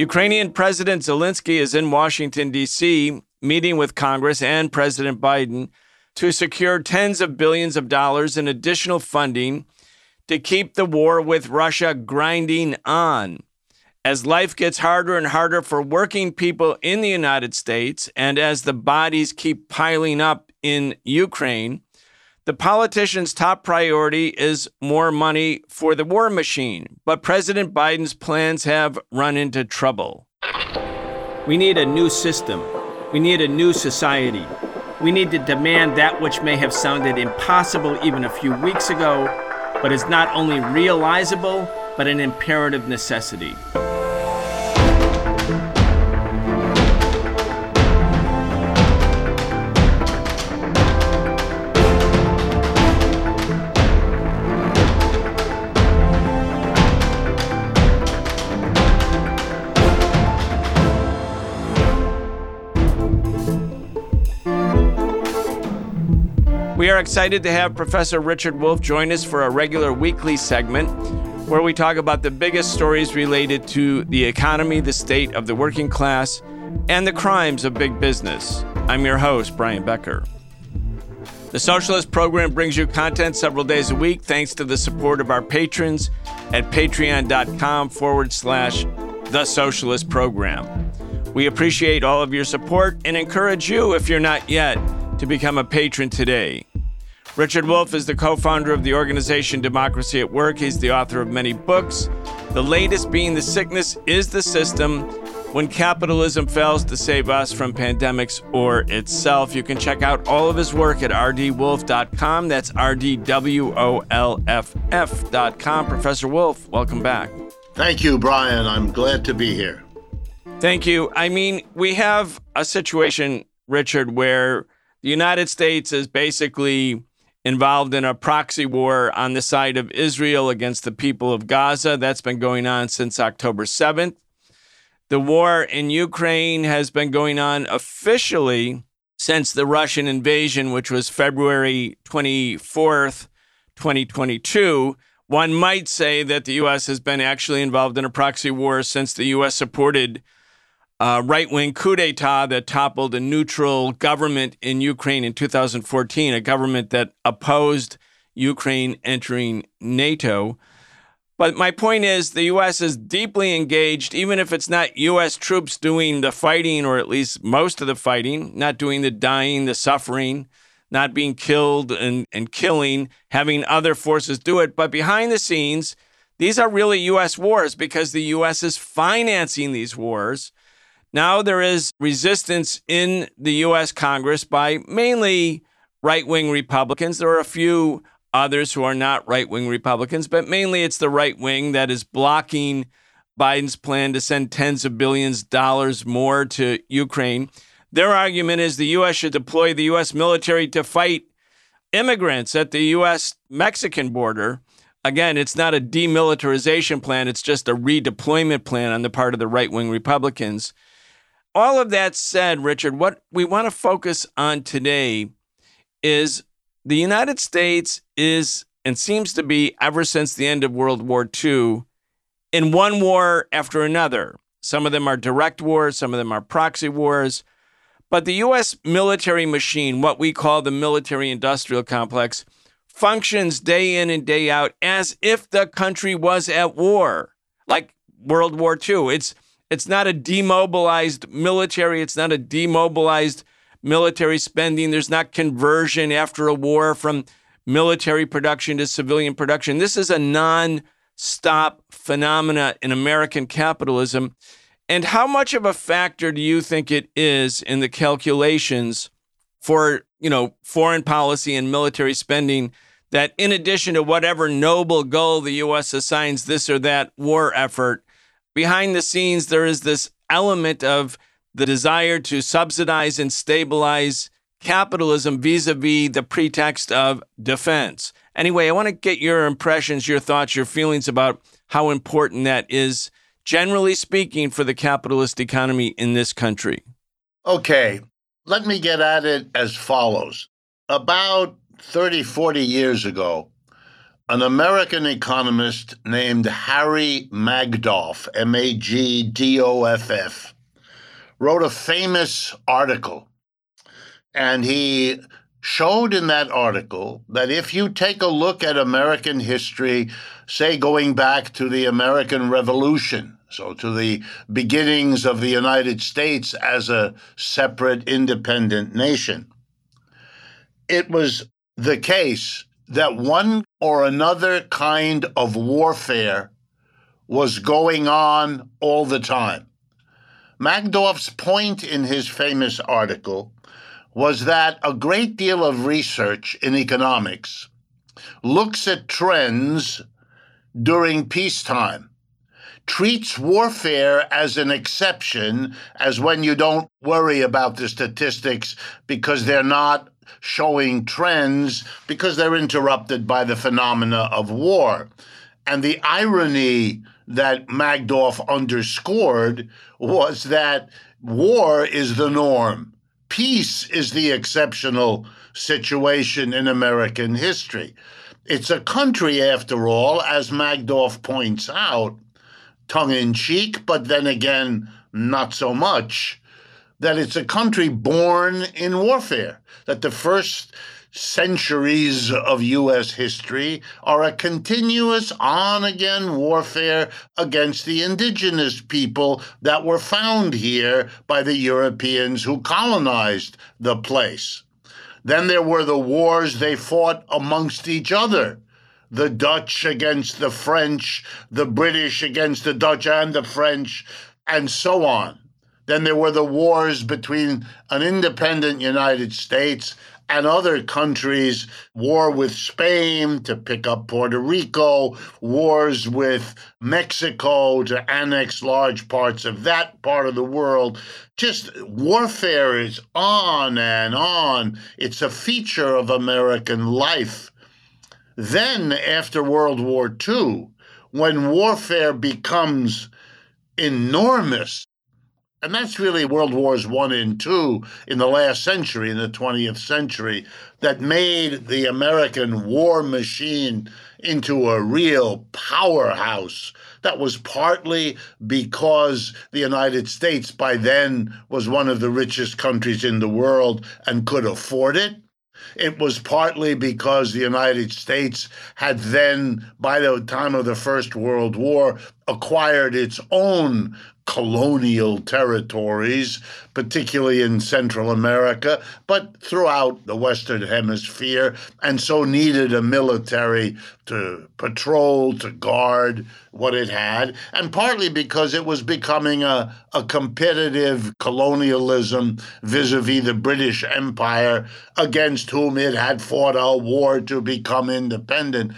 Ukrainian President Zelensky is in Washington, D.C., meeting with Congress and President Biden to secure tens of billions of dollars in additional funding to keep the war with Russia grinding on. As life gets harder and harder for working people in the United States, and as the bodies keep piling up in Ukraine, the politicians' top priority is more money for the war machine. But President Biden's plans have run into trouble. We need a new system. We need a new society. We need to demand that which may have sounded impossible even a few weeks ago, but is not only realizable, but an imperative necessity. We are excited to have Professor Richard Wolff join us for a regular weekly segment where we talk about the biggest stories related to the economy, the state of the working class, and the crimes of big business. I'm your host, Brian Becker. The Socialist Program brings you content several days a week thanks to the support of our patrons at patreon.com forward slash the Socialist Program. We appreciate all of your support and encourage you, if you're not yet, to become a patron today. Richard Wolff is the co founder of the organization Democracy at Work. He's the author of many books, the latest being The Sickness is the System When Capitalism Fails to Save Us from Pandemics or Itself. You can check out all of his work at rdwolff.com. That's R D W O L F F.com. Professor Wolff, welcome back. Thank you, Brian. I'm glad to be here. Thank you. I mean, we have a situation, Richard, where the United States is basically involved in a proxy war on the side of Israel against the people of Gaza. That's been going on since October 7th. The war in Ukraine has been going on officially since the Russian invasion, which was February 24th, 2022. One might say that the U.S. has been actually involved in a proxy war since the U.S. supported uh, right wing coup d'etat that toppled a neutral government in Ukraine in 2014, a government that opposed Ukraine entering NATO. But my point is, the U.S. is deeply engaged, even if it's not U.S. troops doing the fighting, or at least most of the fighting, not doing the dying, the suffering, not being killed and, and killing, having other forces do it. But behind the scenes, these are really U.S. wars because the U.S. is financing these wars. Now there is resistance in the U.S. Congress by mainly right wing Republicans. There are a few others who are not right wing Republicans, but mainly it's the right wing that is blocking Biden's plan to send tens of billions of dollars more to Ukraine. Their argument is the U.S. should deploy the U.S. military to fight immigrants at the U.S. Mexican border. Again, it's not a demilitarization plan, it's just a redeployment plan on the part of the right wing Republicans all of that said, Richard, what we want to focus on today is the United States is and seems to be ever since the end of World War II in one war after another. Some of them are direct wars, some of them are proxy wars. But the U.S. military machine, what we call the military industrial complex, functions day in and day out as if the country was at war, like World War II. It's it's not a demobilized military. It's not a demobilized military spending. There's not conversion after a war from military production to civilian production. This is a non stop phenomena in American capitalism. And how much of a factor do you think it is in the calculations for, you know, foreign policy and military spending that in addition to whatever noble goal the US assigns this or that war effort, behind the scenes, there is this element of the desire to subsidize and stabilize capitalism vis a vis the pretext of defense. Anyway, I want to get your impressions, your thoughts, your feelings about how important that is, generally speaking, for the capitalist economy in this country. Okay, let me get at it as follows. About 30, 40 years ago, an American economist named Harry Magdoff, M A G D O F F, wrote a famous article. And he showed in that article that if you take a look at American history, say going back to the American Revolution, so to the beginnings of the United States as a separate independent nation, it was the case that one or another kind of warfare was going on all the time. Magdoff's point in his famous article was that a great deal of research in economics looks at trends during peacetime, treats warfare as an exception, as when you don't worry about the statistics because they're not showing trends because they're interrupted by the phenomena of war. And the irony that Magdoff underscored was that war is the norm peace is the exceptional situation in American history. It's a country, after all, as Magdoff points out, tongue in cheek, but then again, not so much, that it's a country born in warfare, that the first centuries of U.S. history are a continuous on again warfare against the indigenous people that were found here by the Europeans who colonized the place. Then there were the wars they fought amongst each other. The Dutch against the French, the British against the Dutch and the French, and so on. Then there were the wars between an independent United States and other countries, war with Spain to pick up Puerto Rico, wars with Mexico to annex large parts of that part of the world. Just warfare is on and on. It's a feature of American life. Then, after World War II, when warfare becomes enormous and that's really World Wars One and Two in the last century, in the 20th century, that made the American war machine into a real powerhouse. That was partly because the United States by then was one of the richest countries in the world and could afford it. It was partly because the United States had then, by the time of the First World War, acquired its own colonial territories, particularly in Central America, but throughout the Western Hemisphere, and so needed a military to patrol, to guard what it had, and partly because it was becoming a, a competitive colonialism vis a vis the British Empire, against whom it had fought a war to become independent.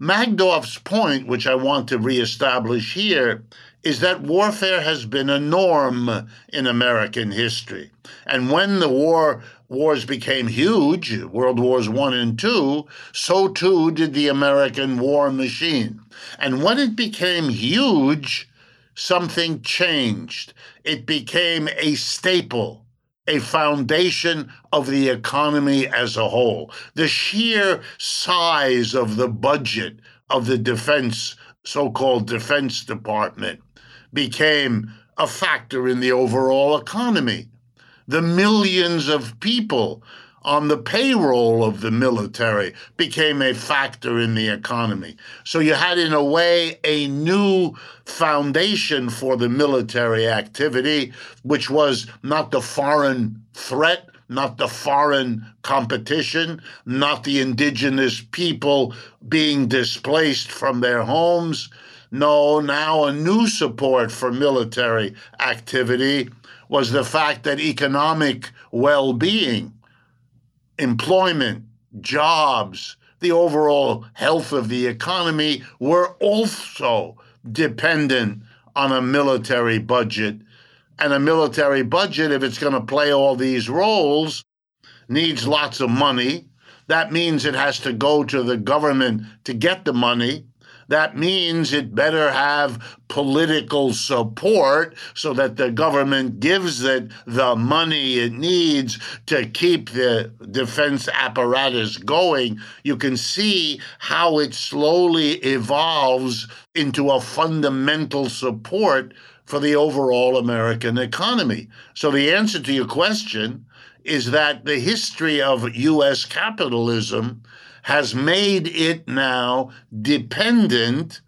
Magdoff's point, which I want to reestablish here, is that warfare has been a norm in American history. And when the war wars became huge, World Wars One and Two, so too did the American war machine. And when it became huge, something changed. It became a staple, a foundation of the economy as a whole. The sheer size of the budget of the defense, so called Defense Department, became a factor in the overall economy. The millions of people on the payroll of the military became a factor in the economy. So you had, in a way, a new foundation for the military activity, which was not the foreign threat, not the foreign competition, not the indigenous people being displaced from their homes, no, now a new support for military activity was the fact that economic well being, employment, jobs, the overall health of the economy were also dependent on a military budget. And a military budget, if it's going to play all these roles, needs lots of money. That means it has to go to the government to get the money. That means it better have political support so that the government gives it the money it needs to keep the defense apparatus going. You can see how it slowly evolves into a fundamental support for the overall American economy. So, the answer to your question is that the history of U.S. capitalism has made it now dependent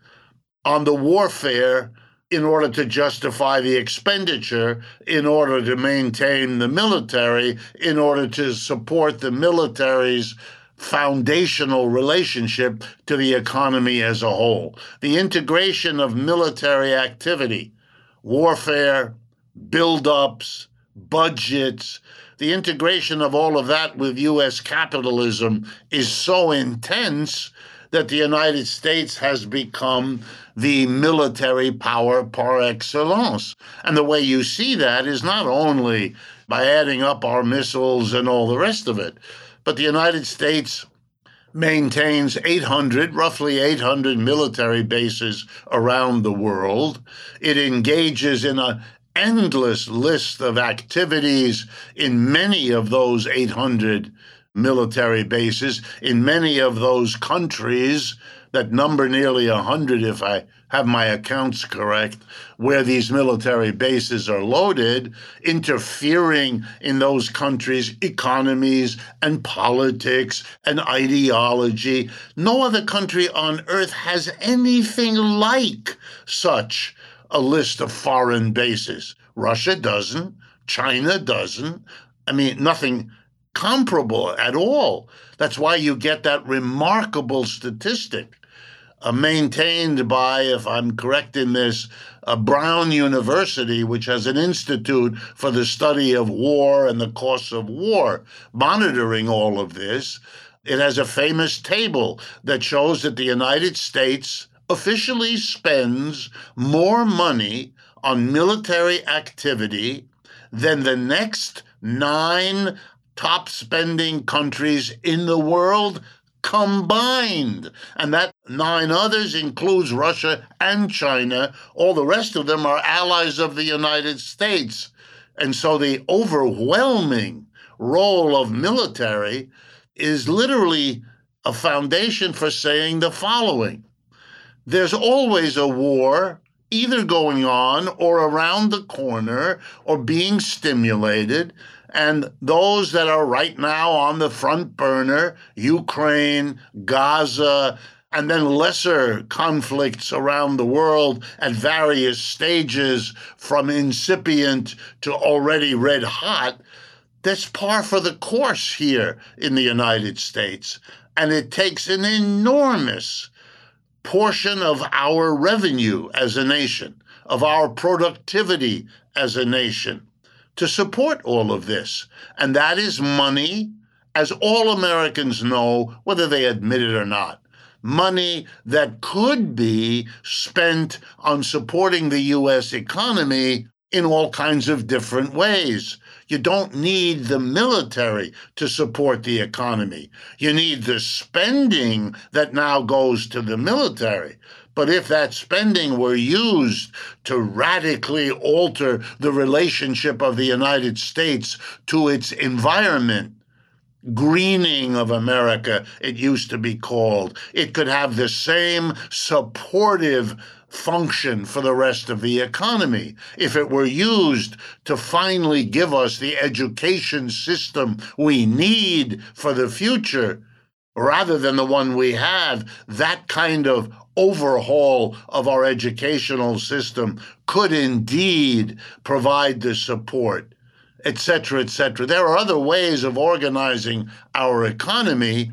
on the warfare in order to justify the expenditure, in order to maintain the military, in order to support the military's foundational relationship to the economy as a whole. The integration of military activity, warfare, build-ups, budgets, the integration of all of that with US capitalism is so intense that the United States has become the military power par excellence. And the way you see that is not only by adding up our missiles and all the rest of it, but the United States maintains 800, roughly 800 military bases around the world. It engages in a endless list of activities in many of those 800 military bases, in many of those countries that number nearly 100, if I have my accounts correct, where these military bases are loaded, interfering in those countries' economies and politics and ideology. No other country on earth has anything like such a list of foreign bases. Russia doesn't, China doesn't. I mean, nothing comparable at all. That's why you get that remarkable statistic uh, maintained by, if I'm correct in this, uh, Brown University, which has an institute for the study of war and the costs of war, monitoring all of this. It has a famous table that shows that the United States officially spends more money on military activity than the next nine top spending countries in the world combined. And that nine others includes Russia and China. All the rest of them are allies of the United States. And so the overwhelming role of military is literally a foundation for saying the following there's always a war either going on or around the corner or being stimulated. And those that are right now on the front burner, Ukraine, Gaza, and then lesser conflicts around the world at various stages from incipient to already red hot, that's par for the course here in the United States. And it takes an enormous portion of our revenue as a nation, of our productivity as a nation, to support all of this. And that is money, as all Americans know, whether they admit it or not. Money that could be spent on supporting the U.S. economy in all kinds of different ways. You don't need the military to support the economy. You need the spending that now goes to the military. But if that spending were used to radically alter the relationship of the United States to its environment, greening of America, it used to be called, it could have the same supportive function for the rest of the economy. If it were used to finally give us the education system we need for the future, rather than the one we have, that kind of overhaul of our educational system could indeed provide the support, etc., etc. There are other ways of organizing our economy.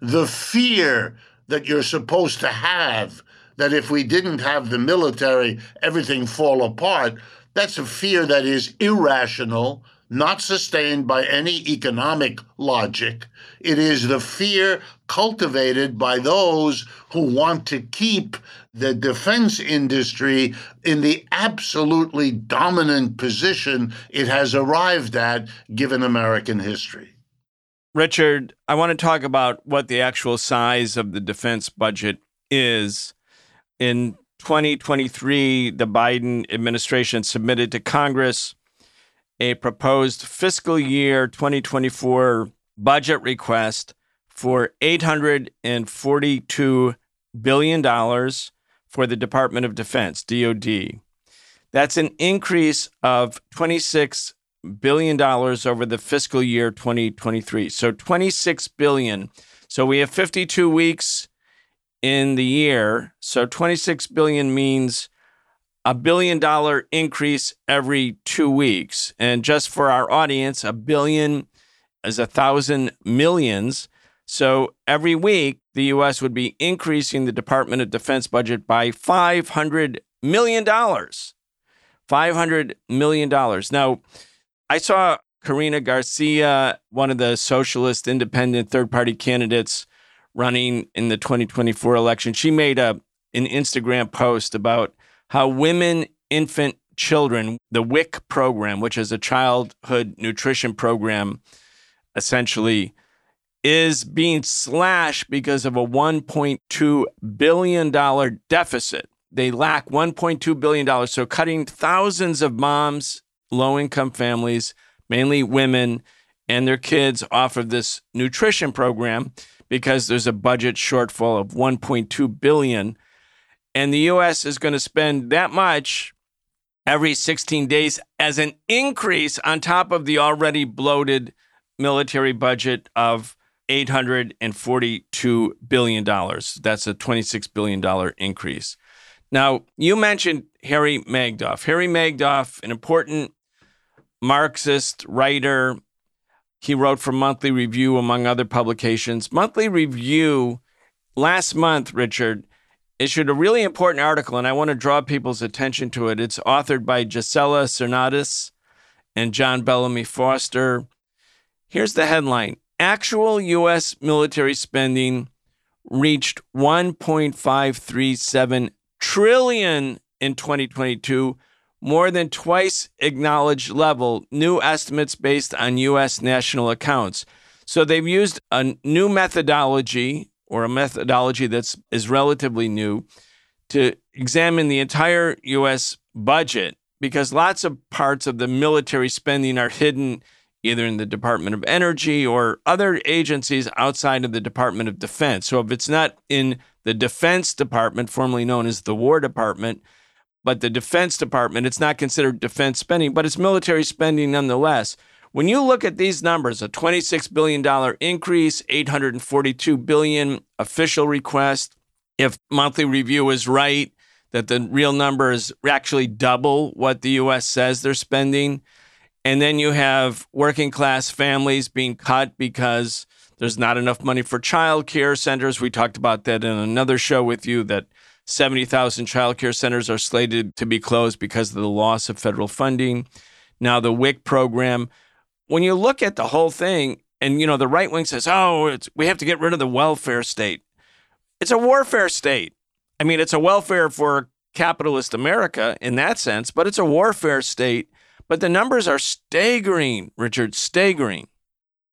The fear that you're supposed to have that if we didn't have the military, everything fall apart. That's a fear that is irrational, not sustained by any economic logic. It is the fear cultivated by those who want to keep the defense industry in the absolutely dominant position it has arrived at given American history. Richard, I want to talk about what the actual size of the defense budget is in 2023, the Biden administration submitted to Congress a proposed fiscal year 2024 budget request for $842 billion for the Department of Defense, DoD. That's an increase of $26 billion over the fiscal year 2023. So 26 billion. So we have 52 weeks in the year. So 26 billion means a billion dollar increase every two weeks. And just for our audience, a billion is a thousand millions. So every week, the U.S. would be increasing the Department of Defense budget by $500 million. $500 million. Now, I saw Karina Garcia, one of the socialist independent third party candidates running in the 2024 election. She made a an Instagram post about how women, infant children, the WIC program, which is a childhood nutrition program, essentially is being slashed because of a $1.2 billion deficit. They lack $1.2 billion. So, cutting thousands of moms, low income families, mainly women, and their kids off of this nutrition program because there's a budget shortfall of 1.2 billion and the US is going to spend that much every 16 days as an increase on top of the already bloated military budget of $842 billion. That's a $26 billion increase. Now, you mentioned Harry Magdoff. Harry Magdoff, an important Marxist writer. He wrote for Monthly Review, among other publications. Monthly Review last month, Richard, issued a really important article, and I want to draw people's attention to it. It's authored by Gisela Cernadas and John Bellamy Foster. Here's the headline Actual U.S. military spending reached 1.537 trillion in 2022, more than twice acknowledged level, new estimates based on U.S. national accounts. So they've used a new methodology or a methodology that's is relatively new to examine the entire US budget because lots of parts of the military spending are hidden either in the Department of Energy or other agencies outside of the Department of Defense. So if it's not in the Defense Department, formerly known as the War Department, but the Defense Department, it's not considered defense spending, but it's military spending nonetheless. When you look at these numbers, a $26 billion increase, 842 billion official request, if monthly review is right, that the real number is actually double what the US says they're spending. And then you have working class families being cut because there's not enough money for child care centers. We talked about that in another show with you that 70,000 child care centers are slated to be closed because of the loss of federal funding. Now, the WIC program, when you look at the whole thing, and you know the right wing says, "Oh, we have to get rid of the welfare state." It's a warfare state. I mean, it's a welfare for capitalist America in that sense, but it's a warfare state. But the numbers are staggering, Richard, staggering.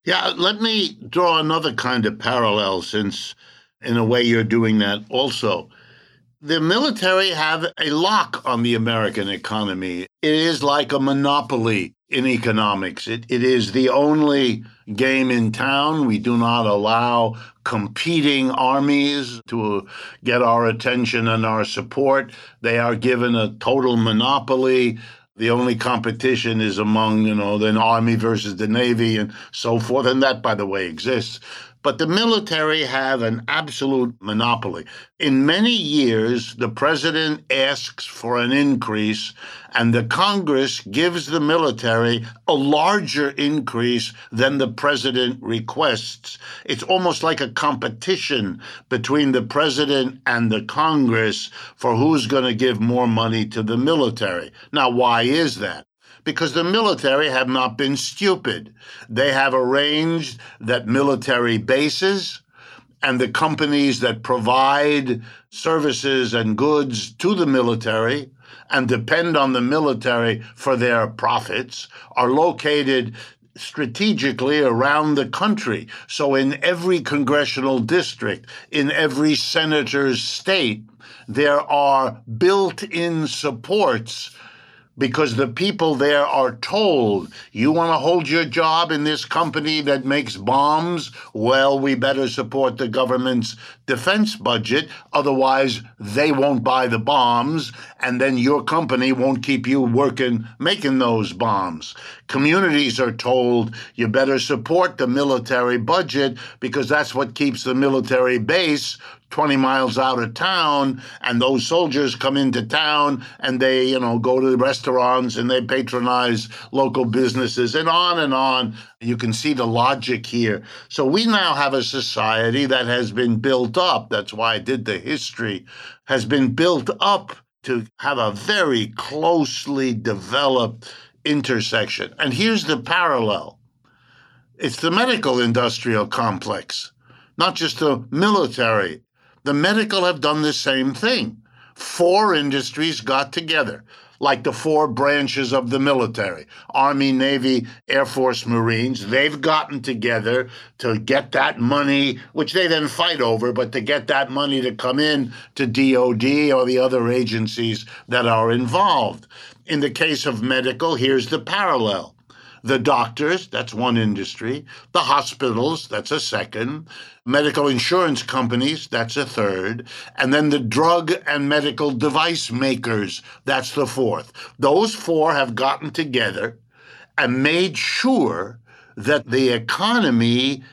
Yeah, let me draw another kind of parallel since, in a way, you're doing that also. The military have a lock on the American economy. It is like a monopoly in economics. It, it is the only game in town. We do not allow competing armies to get our attention and our support. They are given a total monopoly. The only competition is among, you know, the Army versus the Navy and so forth. And that, by the way, exists. But the military have an absolute monopoly. In many years, the president asks for an increase, and the Congress gives the military a larger increase than the president requests. It's almost like a competition between the president and the Congress for who's going to give more money to the military. Now, why is that? Because the military have not been stupid. They have arranged that military bases and the companies that provide services and goods to the military and depend on the military for their profits are located strategically around the country. So, in every congressional district, in every senator's state, there are built in supports because the people there are told, you want to hold your job in this company that makes bombs? Well, we better support the government's defense budget. Otherwise, they won't buy the bombs, and then your company won't keep you working making those bombs. Communities are told, you better support the military budget because that's what keeps the military base 20 miles out of town and those soldiers come into town and they you know go to the restaurants and they patronize local businesses and on and on. You can see the logic here. So we now have a society that has been built up. That's why i did the history. Has been built up to have a very closely developed intersection and here's the parallel it's the medical industrial complex not just the military the medical have done the same thing. Four industries got together, like the four branches of the military Army, Navy, Air Force, Marines. They've gotten together to get that money, which they then fight over, but to get that money to come in to DOD or the other agencies that are involved. In the case of medical, here's the parallel. The doctors, that's one industry, the hospitals, that's a second, medical insurance companies, that's a third, and then the drug and medical device makers, that's the fourth. Those four have gotten together and made sure that the economy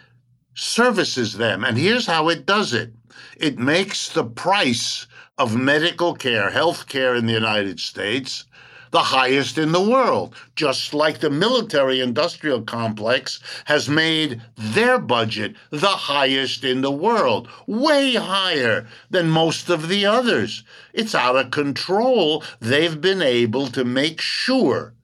services them. And here's how it does it. It makes the price of medical care, health care in the United States, the highest in the world, just like the military industrial complex has made their budget the highest in the world, way higher than most of the others. It's out of control. They've been able to make sure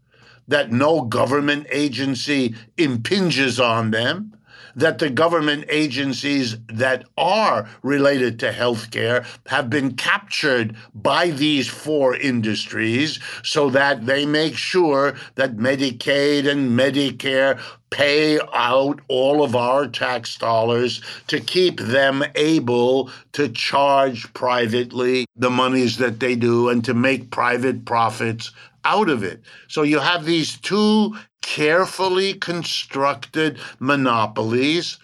that no government agency impinges on them that the government agencies that are related to healthcare have been captured by these four industries so that they make sure that Medicaid and Medicare pay out all of our tax dollars to keep them able to charge privately the monies that they do and to make private profits out of it. So you have these two carefully constructed monopolies.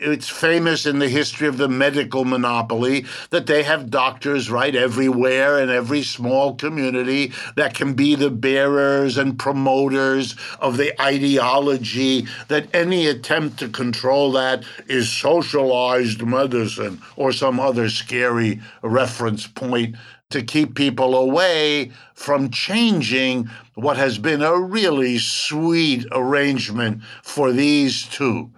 It's famous in the history of the medical monopoly that they have doctors right everywhere in every small community that can be the bearers and promoters of the ideology that any attempt to control that is socialized medicine or some other scary reference point to keep people away from changing what has been a really sweet arrangement for these two.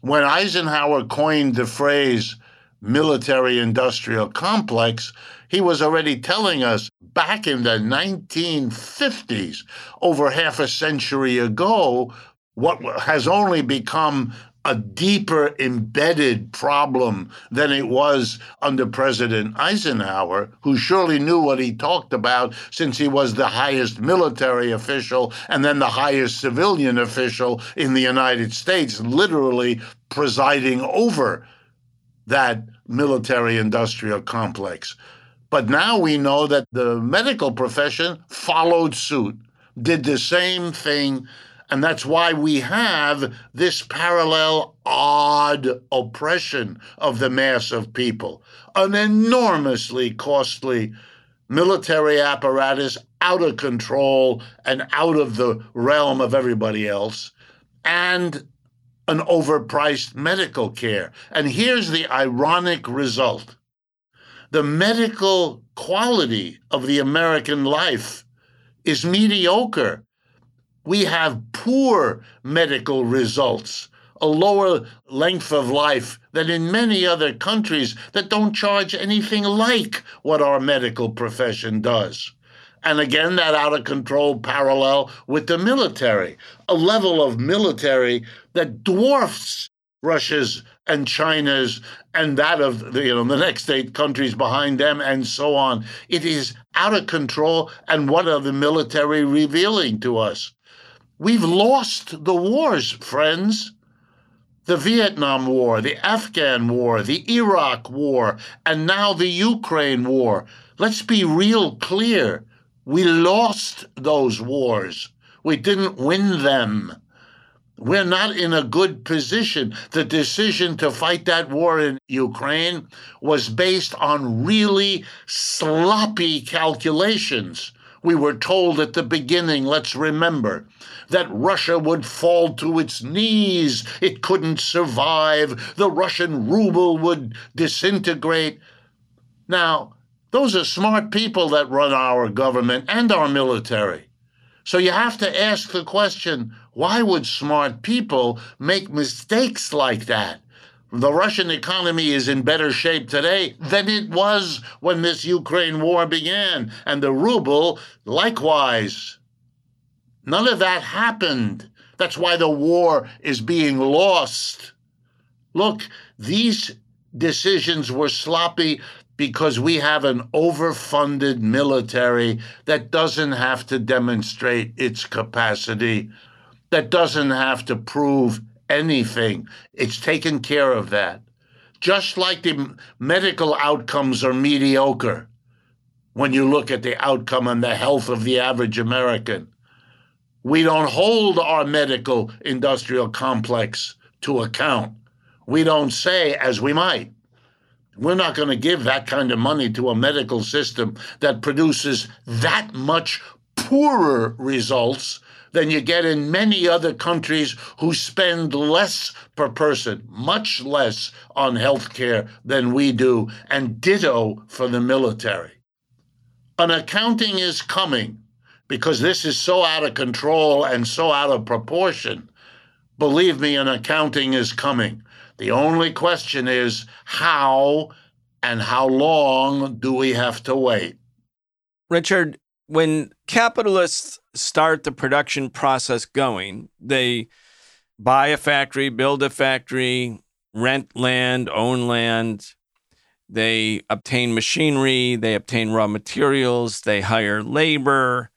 When Eisenhower coined the phrase military industrial complex, he was already telling us back in the 1950s, over half a century ago, what has only become a deeper embedded problem than it was under President Eisenhower, who surely knew what he talked about since he was the highest military official and then the highest civilian official in the United States, literally presiding over that military industrial complex. But now we know that the medical profession followed suit, did the same thing and that's why we have this parallel odd oppression of the mass of people, an enormously costly military apparatus out of control and out of the realm of everybody else, and an overpriced medical care. And here's the ironic result. The medical quality of the American life is mediocre we have poor medical results, a lower length of life than in many other countries that don't charge anything like what our medical profession does. And again, that out of control parallel with the military, a level of military that dwarfs Russia's and China's and that of the, you know the next eight countries behind them and so on. It is out of control. And what are the military revealing to us? We've lost the wars, friends. The Vietnam War, the Afghan War, the Iraq War, and now the Ukraine War. Let's be real clear. We lost those wars. We didn't win them. We're not in a good position. The decision to fight that war in Ukraine was based on really sloppy calculations. We were told at the beginning, let's remember, that Russia would fall to its knees. It couldn't survive. The Russian ruble would disintegrate. Now, those are smart people that run our government and our military. So you have to ask the question why would smart people make mistakes like that? The Russian economy is in better shape today than it was when this Ukraine war began, and the ruble likewise. None of that happened. That's why the war is being lost. Look, these decisions were sloppy because we have an overfunded military that doesn't have to demonstrate its capacity, that doesn't have to prove anything. It's taken care of that. Just like the medical outcomes are mediocre when you look at the outcome and the health of the average American. We don't hold our medical industrial complex to account. We don't say, as we might, we're not going to give that kind of money to a medical system that produces that much poorer results than you get in many other countries who spend less per person, much less on health care than we do, and ditto for the military. An accounting is coming because this is so out of control and so out of proportion. Believe me, an accounting is coming. The only question is how and how long do we have to wait? Richard, when capitalists start the production process going, they buy a factory, build a factory, rent land, own land. They obtain machinery, they obtain raw materials, they hire labor.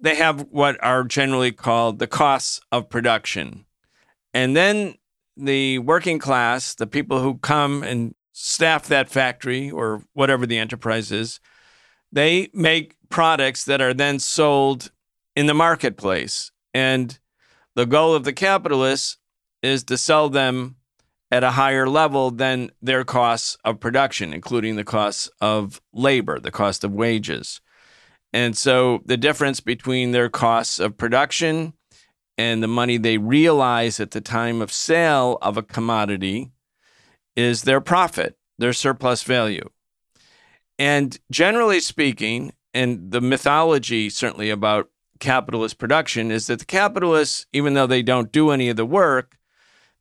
They have what are generally called the costs of production. And then the working class, the people who come and staff that factory or whatever the enterprise is, they make products that are then sold in the marketplace. And the goal of the capitalists is to sell them at a higher level than their costs of production, including the costs of labor, the cost of wages. And so the difference between their costs of production and the money they realize at the time of sale of a commodity is their profit, their surplus value. And generally speaking, and the mythology certainly about capitalist production is that the capitalists, even though they don't do any of the work,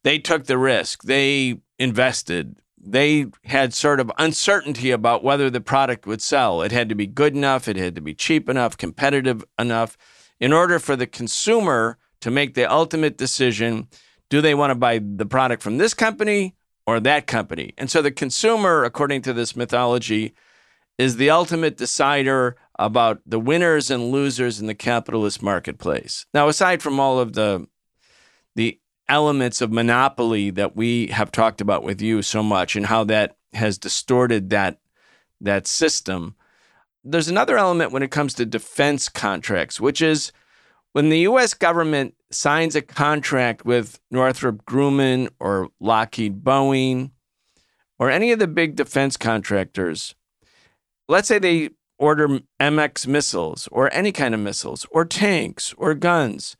they took the risk, they invested, they had sort of uncertainty about whether the product would sell. It had to be good enough, it had to be cheap enough, competitive enough in order for the consumer to make the ultimate decision do they want to buy the product from this company or that company? And so the consumer, according to this mythology, is the ultimate decider about the winners and losers in the capitalist marketplace. Now, aside from all of the the elements of monopoly that we have talked about with you so much and how that has distorted that that system, there's another element when it comes to defense contracts, which is when the US government signs a contract with Northrop Grumman or Lockheed Boeing or any of the big defense contractors, let's say they order MX missiles or any kind of missiles or tanks or guns,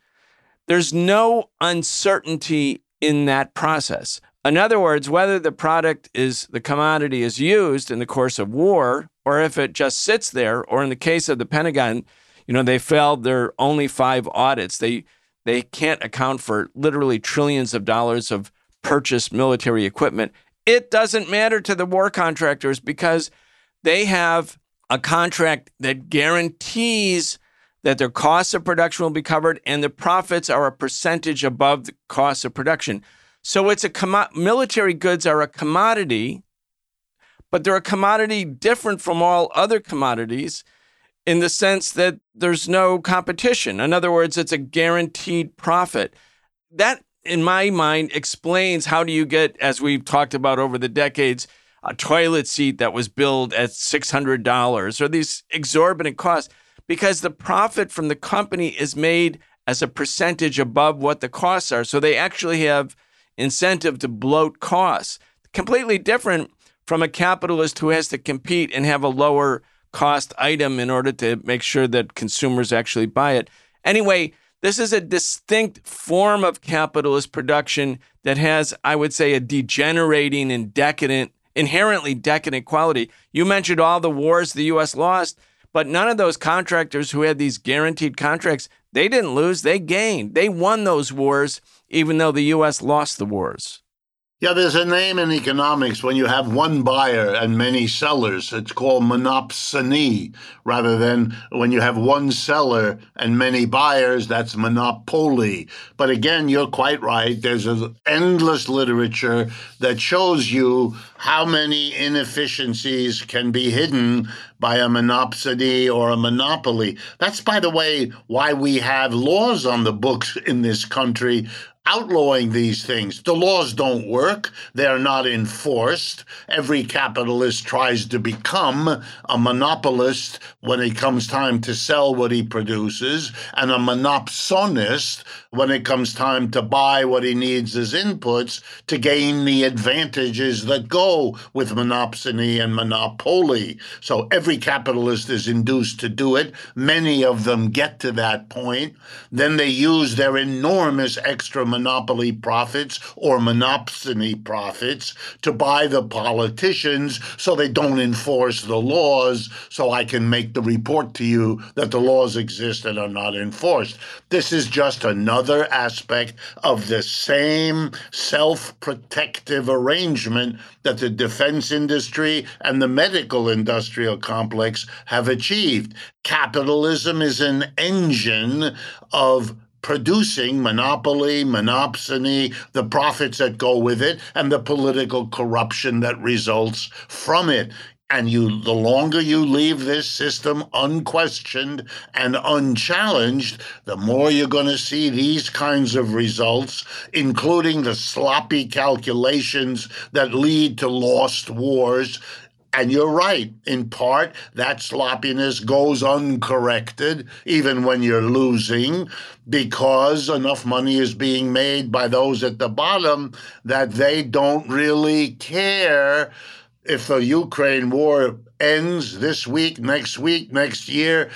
there's no uncertainty in that process. In other words, whether the product is the commodity is used in the course of war or if it just sits there, or in the case of the Pentagon, you know, they failed their only five audits. They they can't account for literally trillions of dollars of purchased military equipment. It doesn't matter to the war contractors because they have a contract that guarantees that their costs of production will be covered and the profits are a percentage above the cost of production. So it's a commo- military goods are a commodity, but they're a commodity different from all other commodities in the sense that there's no competition. In other words, it's a guaranteed profit. That, in my mind, explains how do you get, as we've talked about over the decades, a toilet seat that was billed at $600 or these exorbitant costs because the profit from the company is made as a percentage above what the costs are. So they actually have incentive to bloat costs. Completely different from a capitalist who has to compete and have a lower cost item in order to make sure that consumers actually buy it. Anyway, this is a distinct form of capitalist production that has, I would say, a degenerating and decadent, inherently decadent quality. You mentioned all the wars the U.S. lost, but none of those contractors who had these guaranteed contracts, they didn't lose, they gained. They won those wars, even though the U.S. lost the wars. Yeah, there's a name in economics when you have one buyer and many sellers. It's called monopsony, rather than when you have one seller and many buyers, that's monopoly. But again, you're quite right. There's an endless literature that shows you how many inefficiencies can be hidden by a monopsony or a monopoly. That's, by the way, why we have laws on the books in this country outlawing these things. The laws don't work, they're not enforced. Every capitalist tries to become a monopolist when it comes time to sell what he produces, and a monopsonist when it comes time to buy what he needs as inputs to gain the advantages that go with monopsony and monopoly. So every capitalist is induced to do it. Many of them get to that point. Then they use their enormous extra monopoly profits or monopsony profits to buy the politicians so they don't enforce the laws so I can make the report to you that the laws exist and are not enforced. This is just another aspect of the same self protective arrangement that the defense industry and the medical industrial complex have achieved. Capitalism is an engine of producing monopoly, monopsony, the profits that go with it, and the political corruption that results from it. And you, the longer you leave this system unquestioned and unchallenged, the more you're going to see these kinds of results, including the sloppy calculations that lead to lost wars and you're right. In part, that sloppiness goes uncorrected, even when you're losing, because enough money is being made by those at the bottom that they don't really care if the Ukraine war ends this week, next week, next year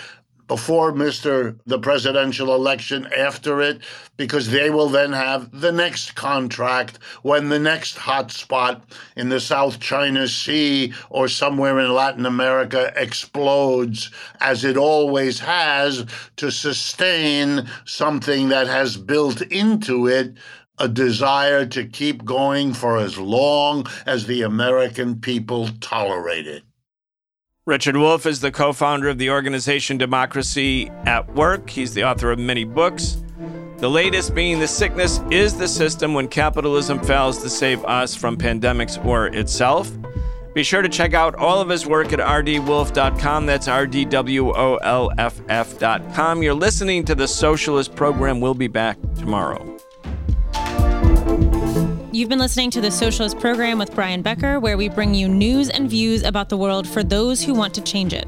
before Mr. the presidential election, after it, because they will then have the next contract when the next hotspot in the South China Sea or somewhere in Latin America explodes, as it always has, to sustain something that has built into it a desire to keep going for as long as the American people tolerate it. Richard Wolff is the co founder of the organization Democracy at Work. He's the author of many books. The latest being The Sickness is the System When Capitalism Fails to Save Us from Pandemics or Itself. Be sure to check out all of his work at rdwolff.com. That's R D W O L F F.com. You're listening to the Socialist Program. We'll be back tomorrow. You've been listening to the Socialist Program with Brian Becker, where we bring you news and views about the world for those who want to change it.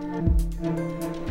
later.